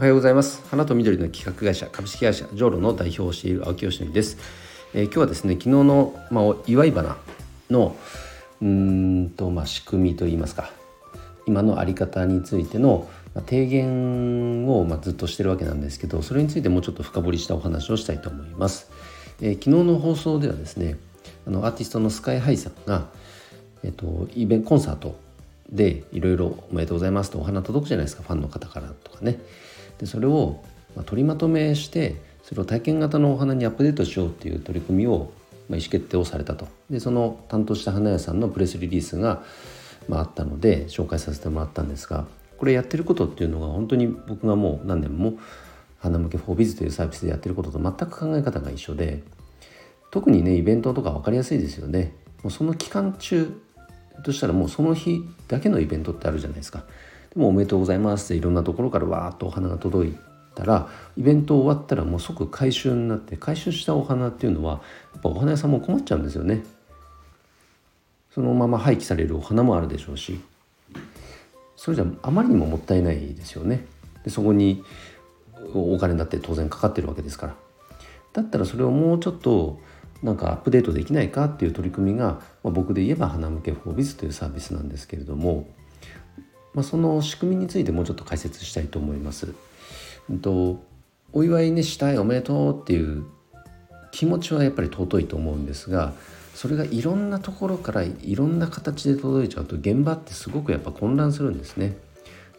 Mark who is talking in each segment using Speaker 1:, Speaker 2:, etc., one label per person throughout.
Speaker 1: おはようございます。花と緑の企画会社株式会社ジョーロの代表をしている青木よしです、えー、今日はですね昨日のまあ祝い花のうんとまあ仕組みといいますか今のあり方についての提言をまあずっとしてるわけなんですけどそれについてもうちょっと深掘りしたお話をしたいと思います、えー、昨日の放送ではですねあのアーティストのスカイハイさんがえっとイベントコンサートでいろいろおめでとうございますとお花届くじゃないですかファンの方からとかね。でそれを、ま取りまとめしてそれを体験型のお花にアップデートしようっていう取り組みを、ま意思決定をされたと。でその担当した花屋さんのプレスリリースが、まあ、あったので紹介させてもらったんですがこれやってることっていうのが本当に僕がもう何年も花向けフォービズというサービスでやってることと全く考え方が一緒で特にねイベントとか分かりやすいですよね。もうその期間中としたらもうその日だけのイベントってあるじゃないですか。でもおめでとうございますっていろんなところからわーっとお花が届いたらイベント終わったらもう即回収になって回収したお花っていうのはやっぱお花屋さんも困っちゃうんですよね。そのまま廃棄されるお花もあるでしょうし。それじゃあまりにももったいないですよね。でそこにお金だって当然かかってるわけですから。だったらそれをもうちょっとなんかアップデートできないかっていう取り組みが、まあ、僕で言えば花向けフォービズというサービスなんですけれども、まあ、その仕組みについてもうちょっと解説したいと思います。うんとお祝いねしたいおめでとうっていう気持ちはやっぱり尊いと思うんですがそれがいろんなところからいろんな形で届いちゃうと現場ってすごくやっぱ混乱するんですね。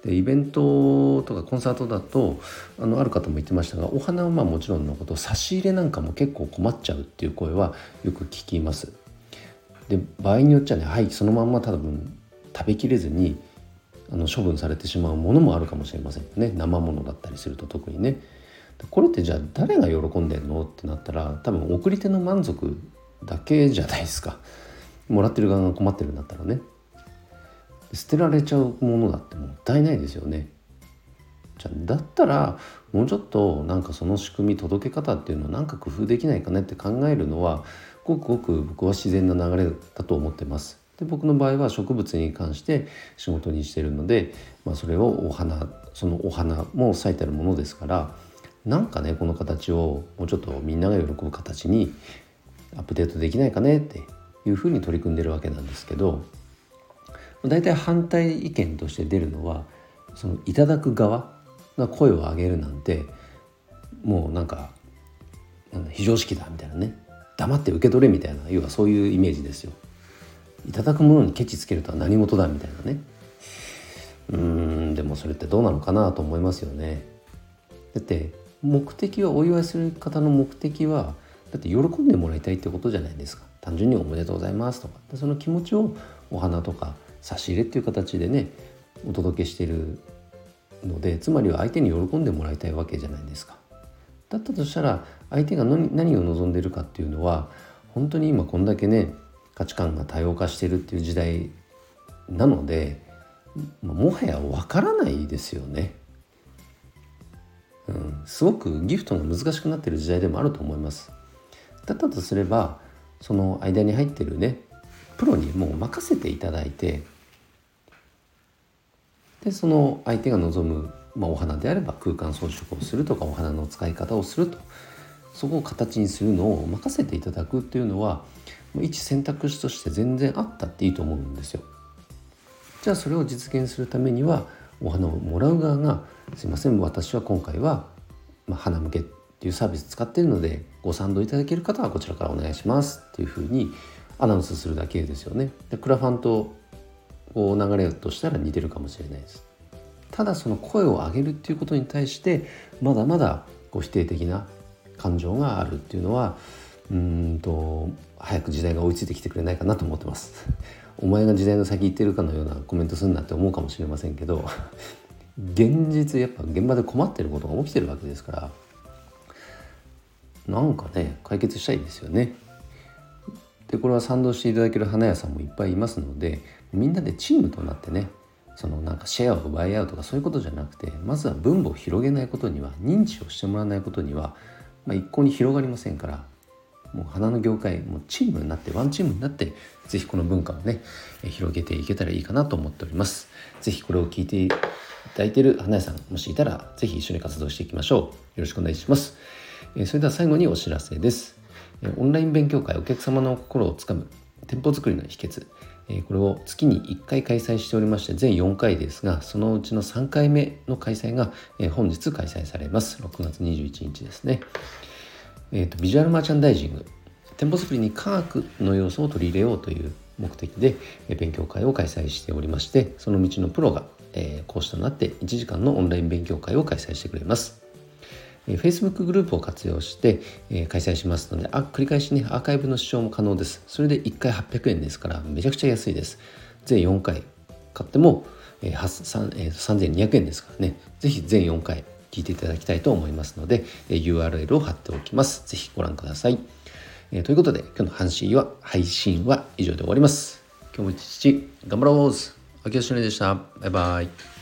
Speaker 1: でイベントとかコンサートだとあのある方も言ってましたがお花はまあもちろんのこと差し入れなんかも結構困っちゃうっていう声はよく聞きます。で場合によっちゃねはいそのまんま多分食べきれずにあの処分されてしまうものもあるかもしれませんよね生ものだったりすると特にね。これってじゃあ誰が喜んでんのってなったら多分送り手の満足だけじゃないですかもらってる側が困ってるんだったらね捨てられちゃうものだってもったいないですよね。じゃだったらもうちょっとなんかその仕組み届け方っていうのをなんか工夫できないかねって考えるのはごくごく僕は自然な流れだと思ってます。で僕の場合は植物に関して仕事にしてるので、まあ、それをお花そのお花も咲いてるものですからなんかねこの形をもうちょっとみんなが喜ぶ形にアップデートできないかねっていうふうに取り組んでるわけなんですけど大体反対意見として出るのはそのいただく側が声を上げるなんてもうなんかなんだ非常識だみたいなね黙って受け取れみたいな要はそういうイメージですよ。いただくものにケチつけるとは何事だみたいなねうんでもそれってどうなのかなと思いますよね。だって目的はお祝いする方の目的はだって喜んでもらいたいってことじゃないですか単純におめでとうございますとかその気持ちをお花とか差し入れっていう形でねお届けしてるのでつまりは相手に喜んでもらいたいわけじゃないですか。だったとしたら相手が何を望んでるかっていうのは本当に今こんだけね価値観が多様化してるっていう時代なのでもはやわからないですよね。うん、すごくギフトが難しくなってる時代でもあると思います。だったとすればその間に入ってるねプロにもう任せていただいてでその相手が望む、まあ、お花であれば空間装飾をするとかお花の使い方をするとそこを形にするのを任せていただくっていうのは一選択肢として全然あったっていいと思うんですよ。じゃあそれを実現するためにはお花をもらう側が「すいません私は今回は、まあ、花向けっていうサービス使ってるのでご賛同いただける方はこちらからお願いします」っていうふうにアナウンスするだけですよね。でクラファンとこう流れとしたら似てるかもしれないです。ただその声を上げるっていうことに対してまだまだこう否定的な感情があるっていうのはうんと早く時代が追いついてきてくれないかなと思ってます。お前が時代の先行ってるかのようなコメントするなって思うかもしれませんけど 現実やっぱ現場で困ってることが起きてるわけですからなんかね解決したいですよね。でこれは賛同していただける花屋さんもいっぱいいますのでみんなでチームとなってねそのなんかシェアを奪い合うとかそういうことじゃなくてまずは分母を広げないことには認知をしてもらわないことには、まあ、一向に広がりませんからもう花の業界もチームになってワンチームになって是非この文化をね広げていけたらいいかなと思っております。是非これを聞いていただいている花屋さんもしいたら是非一緒に活動していきましょう。よろしくお願いします、それでは最後にお知らせです。オンライン勉強会お客様の心をつかむ店舗作りの秘訣。これを月に1回開催しておりまして全4回ですがそのうちの3回目の開催が本日開催されます。6月21日ですね、えーと、ビジュアルマーチャンダイジング。店舗作りに科学の要素を取り入れようという目的で勉強会を開催しておりましてその道のプロがえ講師となって1時間のオンライン勉強会を開催してくれます。Facebook グループを活用して、え開催しますのであ繰り返しねアーカイブの視聴も可能です。それで1回800円ですからめちゃくちゃ安いです。全4回買っても、えー、3200円ですからね。是非全4回聞いていただきたいと思いますので、え URL を貼っておきます。是非ご覧ください、えということで今日の配信は配信は以上で終わります。今日も一日頑張ろう。秋吉でした。バイバイ。